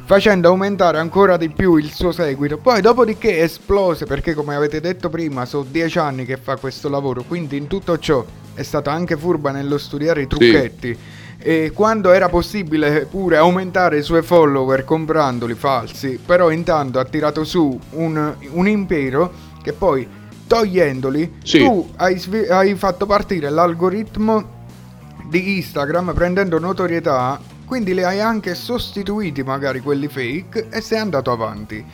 facendo aumentare ancora di più il suo seguito. Poi dopodiché esplose, perché come avete detto prima, sono dieci anni che fa questo lavoro, quindi in tutto ciò è stata anche furba nello studiare i trucchetti. Sì e quando era possibile pure aumentare i suoi follower comprandoli falsi, però intanto ha tirato su un, un impero che poi togliendoli sì. tu hai, hai fatto partire l'algoritmo di Instagram prendendo notorietà, quindi li hai anche sostituiti magari quelli fake e sei andato avanti.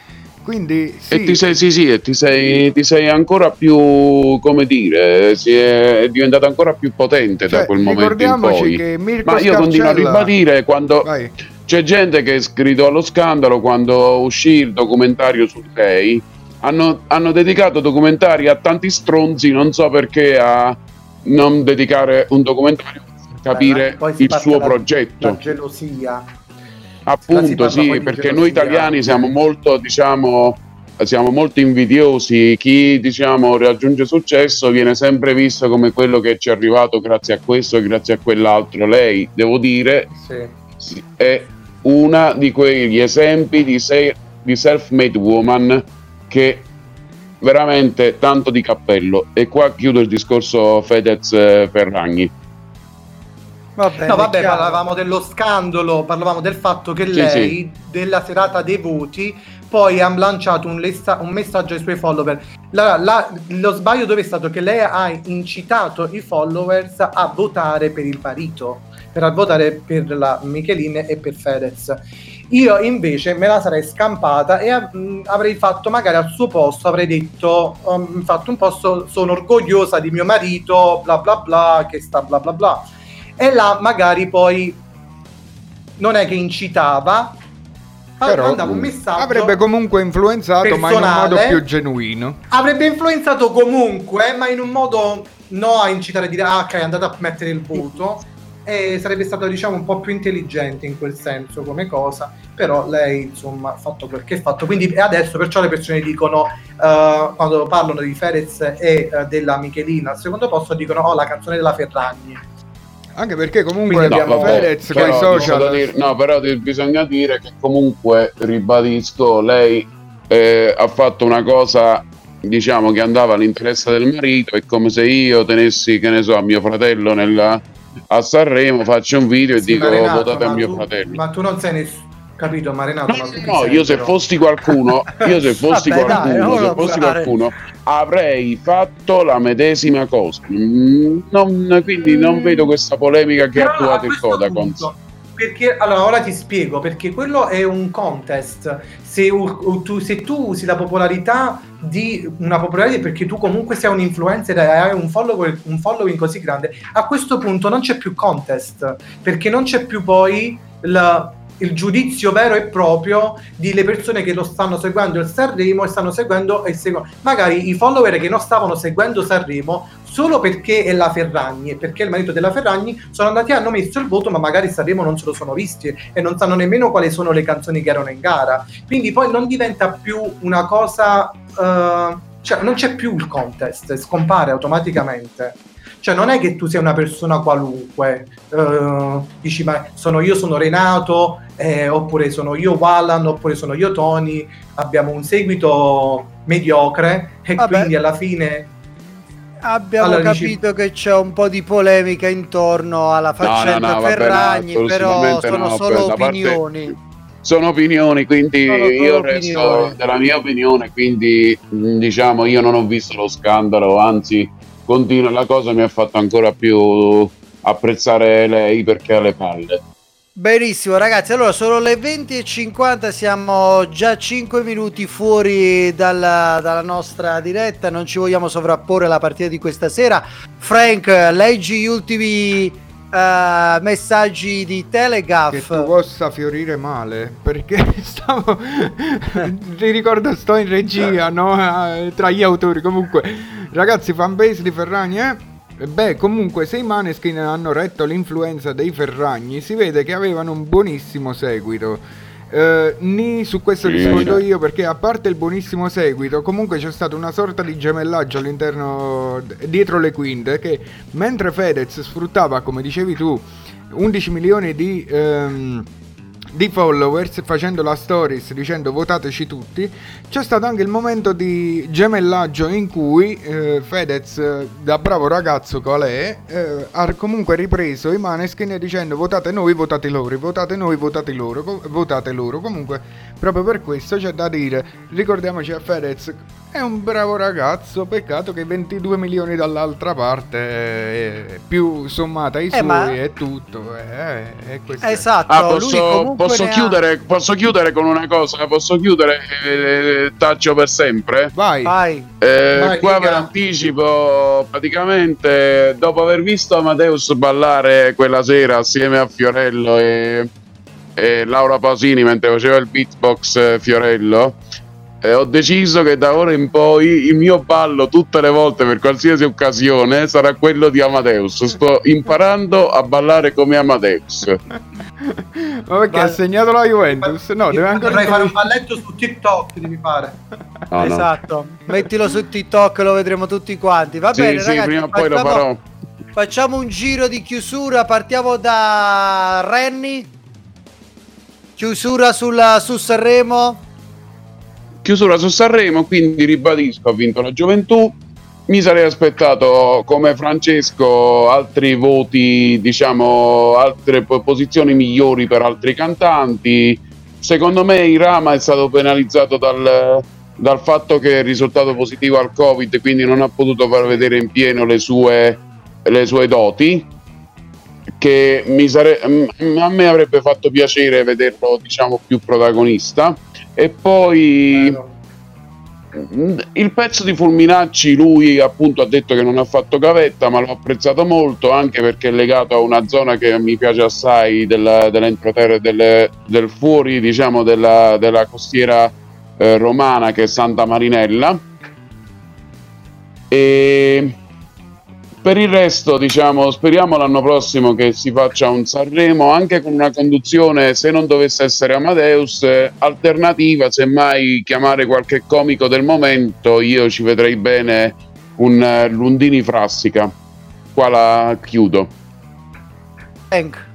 Quindi sì. E ti sei, sì, sì, e ti sei, ti sei ancora più, come dire, è, è, diventato ancora più potente cioè, da quel momento in poi. Che Mirko Ma io Scarcella... continuo a ribadire quando Vai. c'è gente che è scritto allo scandalo quando uscì il documentario su lei. Hanno, hanno dedicato documentari a tanti stronzi, non so perché a non dedicare un documentario capire Beh, il suo la, progetto. La gelosia Appunto, sì, perché noi italiani siamo molto, diciamo, siamo molto invidiosi. Chi, diciamo, raggiunge successo viene sempre visto come quello che ci è arrivato grazie a questo e grazie a quell'altro. Lei, devo dire, sì. è una di quegli esempi di, se- di self-made woman che veramente tanto di cappello. E qua chiudo il discorso Fedez-Ferragni eh, Vabbè, no, vabbè, parlavamo dello scandalo, parlavamo del fatto che lei, sì. della serata dei voti, poi ha lanciato un, lesta- un messaggio ai suoi follower. La, la, lo sbaglio dove è stato che lei ha incitato i followers a votare per il marito, per votare per la Michelin e per Fedez. Io invece me la sarei scampata e mm, avrei fatto magari al suo posto, avrei detto, um, fatto un posto, sono orgogliosa di mio marito, bla bla bla, che sta bla bla bla e là magari poi non è che incitava però mandava un messaggio avrebbe comunque influenzato ma in un modo più genuino. Avrebbe influenzato comunque ma in un modo no a incitare a dire ah ok andate a mettere il voto e sarebbe stato diciamo un po' più intelligente in quel senso come cosa però lei insomma ha fatto quel che ha fatto. Quindi adesso perciò le persone dicono uh, quando parlano di Ferez e uh, della Michelina al secondo posto dicono oh la canzone della Ferragni anche perché comunque no, abbiamo vabbè, Perez con i social. Dire, no, però bisogna dire che comunque, ribadisco, lei eh, ha fatto una cosa diciamo che andava all'interesse del marito. È come se io tenessi, che ne so, a mio fratello nella, a Sanremo, faccio un video e sì, dico Renato, votate a mio tu, fratello. Ma tu non sei nessuno capito ma Renato no, ma no io se fossi qualcuno io se fossi Vabbè, qualcuno dai, se fossi qualcuno avrei fatto la medesima cosa. Mm, non, quindi non vedo questa polemica che ha attuato il Codacons perché allora ora ti spiego perché quello è un contest. Se, tu, se tu usi la popolarità di una popolarità perché tu comunque sei un influencer e hai un, follower, un following così grande a questo punto non c'è più contest perché non c'è più poi la il giudizio vero e proprio delle persone che lo stanno seguendo il Sanremo e stanno seguendo e seguono magari i follower che non stavano seguendo Sanremo solo perché è la Ferragni e perché è il marito della Ferragni sono andati e hanno messo il voto ma magari Sanremo non se lo sono visti e non sanno nemmeno quali sono le canzoni che erano in gara. Quindi poi non diventa più una cosa uh, cioè non c'è più il contest scompare automaticamente cioè non è che tu sia una persona qualunque, uh, dici ma sono io, sono Renato, eh, oppure sono io Wallan, oppure sono io Tony, abbiamo un seguito mediocre e Vabbè. quindi alla fine Abbiamo allora, capito dici... che c'è un po' di polemica intorno alla faccenda no, no, no, Ferragni, vabbè, però sono solo opinioni. Sono opinioni, quindi sono io resto opinioni. della mia opinione, quindi diciamo io non ho visto lo scandalo, anzi continua, la cosa mi ha fatto ancora più apprezzare lei perché ha le palle. Benissimo ragazzi, allora sono le 20.50, siamo già 5 minuti fuori dalla, dalla, nostra diretta, non ci vogliamo sovrapporre alla partita di questa sera. Frank, leggi gli ultimi uh, messaggi di Telegaff. Che tu possa fiorire male, perché stavo... ti ricordo sto in regia, no? Eh, tra gli autori, comunque... Ragazzi, fanbase di Ferragni, eh? Beh, comunque, se i Maneskin hanno retto l'influenza dei Ferragni, si vede che avevano un buonissimo seguito. Eh, ni su questo rispondo io perché a parte il buonissimo seguito, comunque c'è stata una sorta di gemellaggio all'interno dietro le quinte che mentre Fedez sfruttava, come dicevi tu, 11 milioni di ehm, di followers facendo la stories dicendo votateci tutti c'è stato anche il momento di gemellaggio in cui eh, Fedez eh, da bravo ragazzo qual è eh, ha comunque ripreso i Maneskin dicendo votate noi votate loro votate noi votate loro votate loro. Comunque proprio per questo c'è da dire ricordiamoci a Fedez è un bravo ragazzo peccato che 22 milioni dall'altra parte eh, più sommata ai Eh, suoi ma- è tutto eh, è questo è. Esatto, Ah, posso, posso ne ha- chiudere, posso chiudere con una cosa? Posso chiudere eh, taccio per sempre? vai Vai. Eh, Vai, qua dica. per anticipo, praticamente dopo aver visto Amadeus ballare quella sera assieme a Fiorello e, e Laura Pausini mentre faceva il beatbox eh, Fiorello, eh, ho deciso che da ora in poi il mio ballo tutte le volte per qualsiasi occasione sarà quello di Amadeus. Sto imparando a ballare come Amadeus. Ma perché ha segnato la Juventus? No, deve ancora Dovrei fare un balletto su TikTok, devi fare. No, no. Esatto, mettilo su TikTok, lo vedremo tutti quanti. Va Sì, bene, sì, ragazzi, prima o poi lo facciamo- farò. Facciamo un giro di chiusura, partiamo da Renny. Chiusura sulla- su Sanremo. Chiusura su Sanremo, quindi ribadisco, ha vinto la gioventù. Mi sarei aspettato come Francesco altri voti, diciamo, altre po- posizioni migliori per altri cantanti. Secondo me Irama è stato penalizzato dal, dal fatto che è risultato positivo al Covid, quindi non ha potuto far vedere in pieno le sue, le sue doti. Che sare- a me avrebbe fatto piacere vederlo, diciamo, più protagonista. E poi. Mm, il pezzo di Fulminacci lui appunto ha detto che non ha fatto gavetta ma l'ho apprezzato molto anche perché è legato a una zona che mi piace assai della- dell'entroterra del, del fuori diciamo della, della costiera eh, romana che è Santa Marinella e per il resto, diciamo, speriamo l'anno prossimo che si faccia un Sanremo anche con una conduzione, se non dovesse essere Amadeus, alternativa, semmai chiamare qualche comico del momento, io ci vedrei bene un Lundini Frassica. Qua la chiudo. Hank.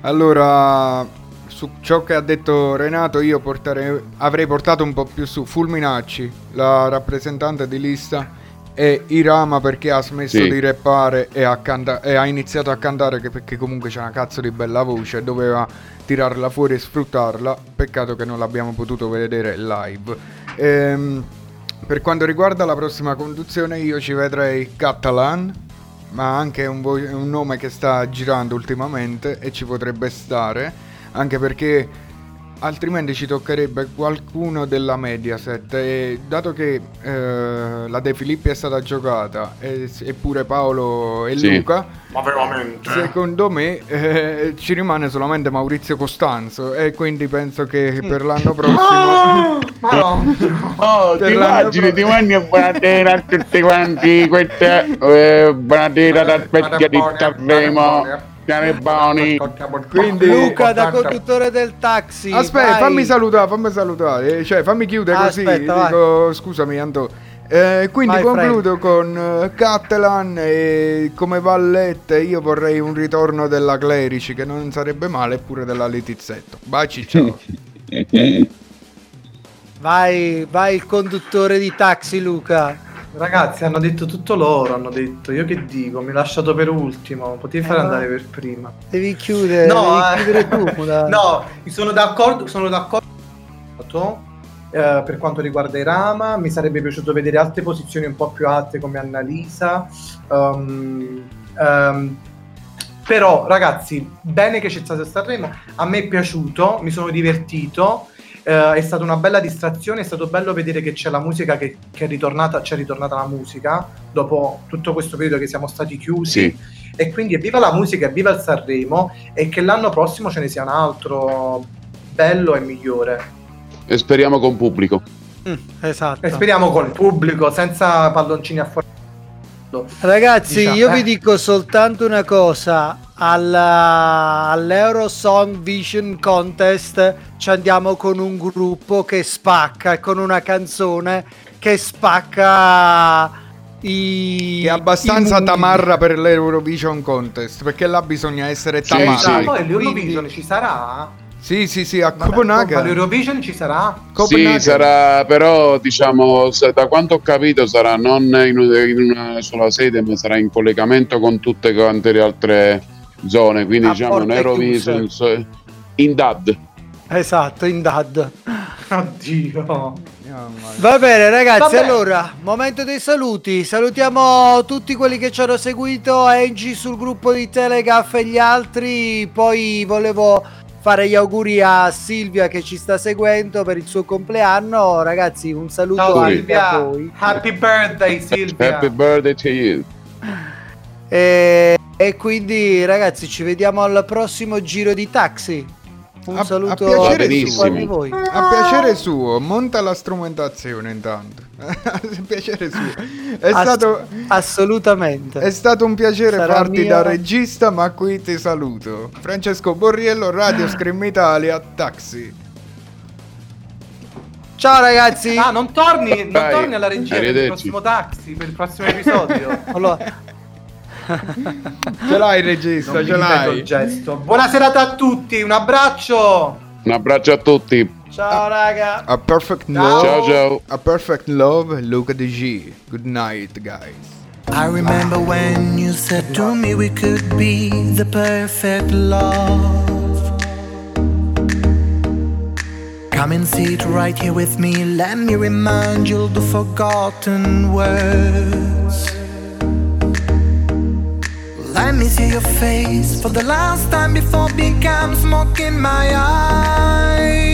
Allora, su ciò che ha detto Renato, io portare- avrei portato un po' più su Fulminacci, la rappresentante di lista, e Irama perché ha smesso Sì. di rappare e ha, canta- e ha iniziato a cantare perché comunque c'è una cazzo di bella voce, doveva tirarla fuori e sfruttarla. Peccato che non l'abbiamo potuto vedere live. Ehm, per quanto riguarda la prossima conduzione, io ci vedrei Catalan, ma anche un, vo- un nome che sta girando ultimamente e ci potrebbe stare, anche perché altrimenti ci toccherebbe qualcuno della Mediaset e dato che eh, la De Filippi è stata giocata e, eppure Paolo e Sì. Luca, Ma veramente? secondo me eh, ci rimane solamente Maurizio Costanzo e quindi penso che per l'anno prossimo... Ah, ma no. Oh, Per l'anno pro- domani buonasera a tutti quanti, questa eh, buonasera da Spezia di Sanremo, Caneboni. Quindi- Luca da conduttore del taxi. Aspetta, vai. fammi salutare, fammi salutare, cioè fammi chiudere così. Aspetta, dico, scusami, Anto. Eh, quindi Vai, concludo con eh, Catalan e come vallette io vorrei un ritorno della Clerici che non sarebbe male eppure della Letizzetto. Baci, ciao. Vai, vai il conduttore di taxi Luca. Ragazzi, hanno detto tutto loro, hanno detto. Io che dico, mi hai lasciato per ultimo, potevi fare Eh, andare per prima. Devi chiudere, No, devi eh, chiudere tu. no, sono d'accordo, sono d'accordo eh, per quanto riguarda Irama, mi sarebbe piaciuto vedere altre posizioni un po' più alte come Annalisa. um, um, però, ragazzi, bene che c'è stato Sanremo, a me è piaciuto, mi sono divertito. Eh, è stata una bella distrazione, è stato bello vedere che c'è la musica che, che è ritornata, c'è ritornata la musica dopo tutto questo periodo che siamo stati chiusi. Sì. E quindi evviva la musica, evviva il Sanremo e che l'anno prossimo ce ne sia un altro bello e migliore. E speriamo con pubblico. Mm, esatto. E speriamo col pubblico, senza palloncini a fuori. Ragazzi, Diciamo, io eh. vi dico soltanto una cosa. Alla- all'Eurosong Vision Contest ci andiamo con un gruppo che spacca e con una canzone che spacca i... È abbastanza i tamarra per l'Eurovision Contest, perché là bisogna essere Sì, tamarra. sì. Ah, poi Quindi- l'Eurovision ci sarà? Sì, sì, sì, a Ma Copenaghen. l'Eurovision ci sarà? Copenaghen. Sì, sarà però, diciamo, da quanto ho capito, sarà non in, in una sola sede, ma sarà in collegamento con tutte quante le altre zone. Quindi, A diciamo, un Eurovision in DAD. Esatto, in DAD. Oddio. Va bene ragazzi, Vabbè. allora, momento dei saluti. Salutiamo tutti quelli che ci hanno seguito, Angie sul gruppo di Telegraph e gli altri. Poi volevo fare gli auguri a Silvia che ci sta seguendo per il suo compleanno. Ragazzi, un saluto Ciao anche a Silvia. voi. Happy birthday Silvia. Happy birthday to you. E, e quindi ragazzi, ci vediamo al prossimo giro di taxi. Un A- a saluto piacere a tutti suo. A piacere suo, monta la strumentazione intanto. A piacere suo. È, Ass- stato, assolutamente. è stato un piacere Sarà farti mio- da regista, ma qui ti saluto. Francesco Borriello, Radio Scream Italia, Taxi. Ciao ragazzi. Ah, non torni, non torni alla regia per il prossimo taxi, per il prossimo episodio. Allora, Ce l'hai regista, Non ce ripeto il l'hai. gesto. Buona serata a tutti, un abbraccio. Un abbraccio a tutti. ciao raga. A perfect love. Ciao ciao. A perfect love, Luca De G. Good night, guys. I remember when you said to me we could be the perfect love. Come and sit right here with me. Let me remind you the forgotten words. Let me see your face for the last time before it becomes smoke in my eyes.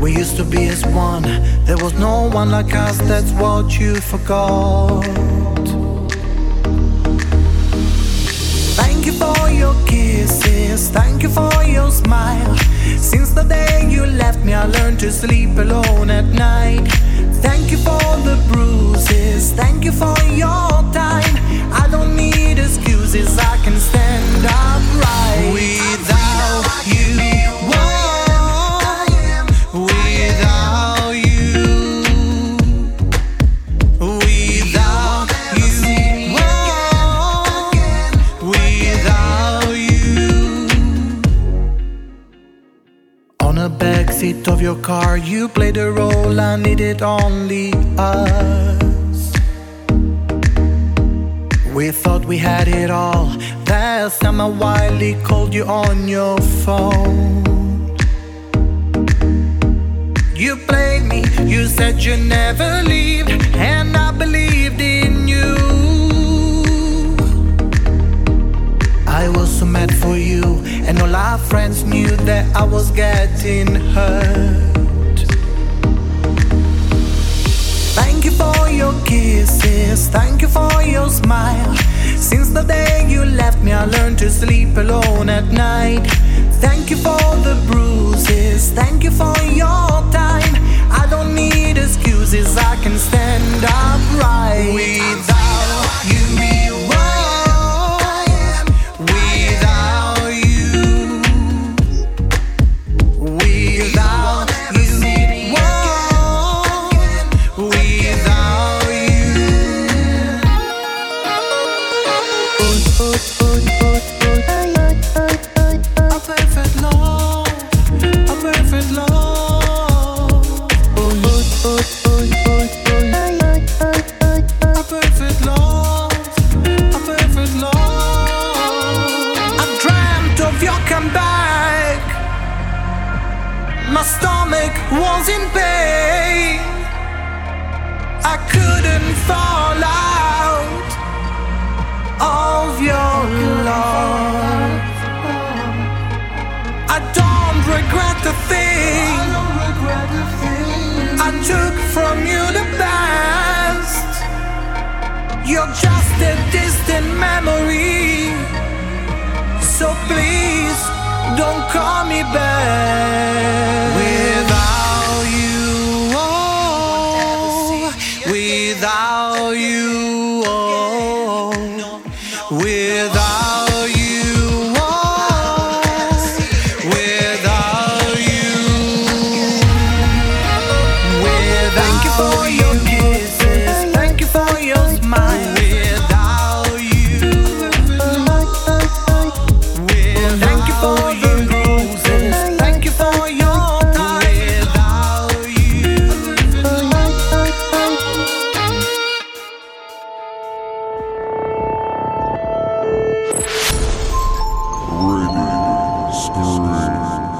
We used to be as one. There was no one like us, that's what you forgot. Thank you for your kisses, thank you for your smile. Since the day you left me, I learned to sleep alone at night. Thank you for the bruises, thank you for your time. I don't need excuses, I can stand upright without you. Whoa, without you. Without you, whoa, without you. On a backseat of your car, you played the role I needed only us. We thought we had it all. That summer Wiley called you on your phone. You played me, you said you never leave, and I believed in you. I was so mad for you, and all our friends knew that I was getting hurt. For your kisses, thank you for your smile. Since the day you left me, I learned to sleep alone at night. Thank you for the bruises, thank you for your time. I don't need excuses, I can stand upright without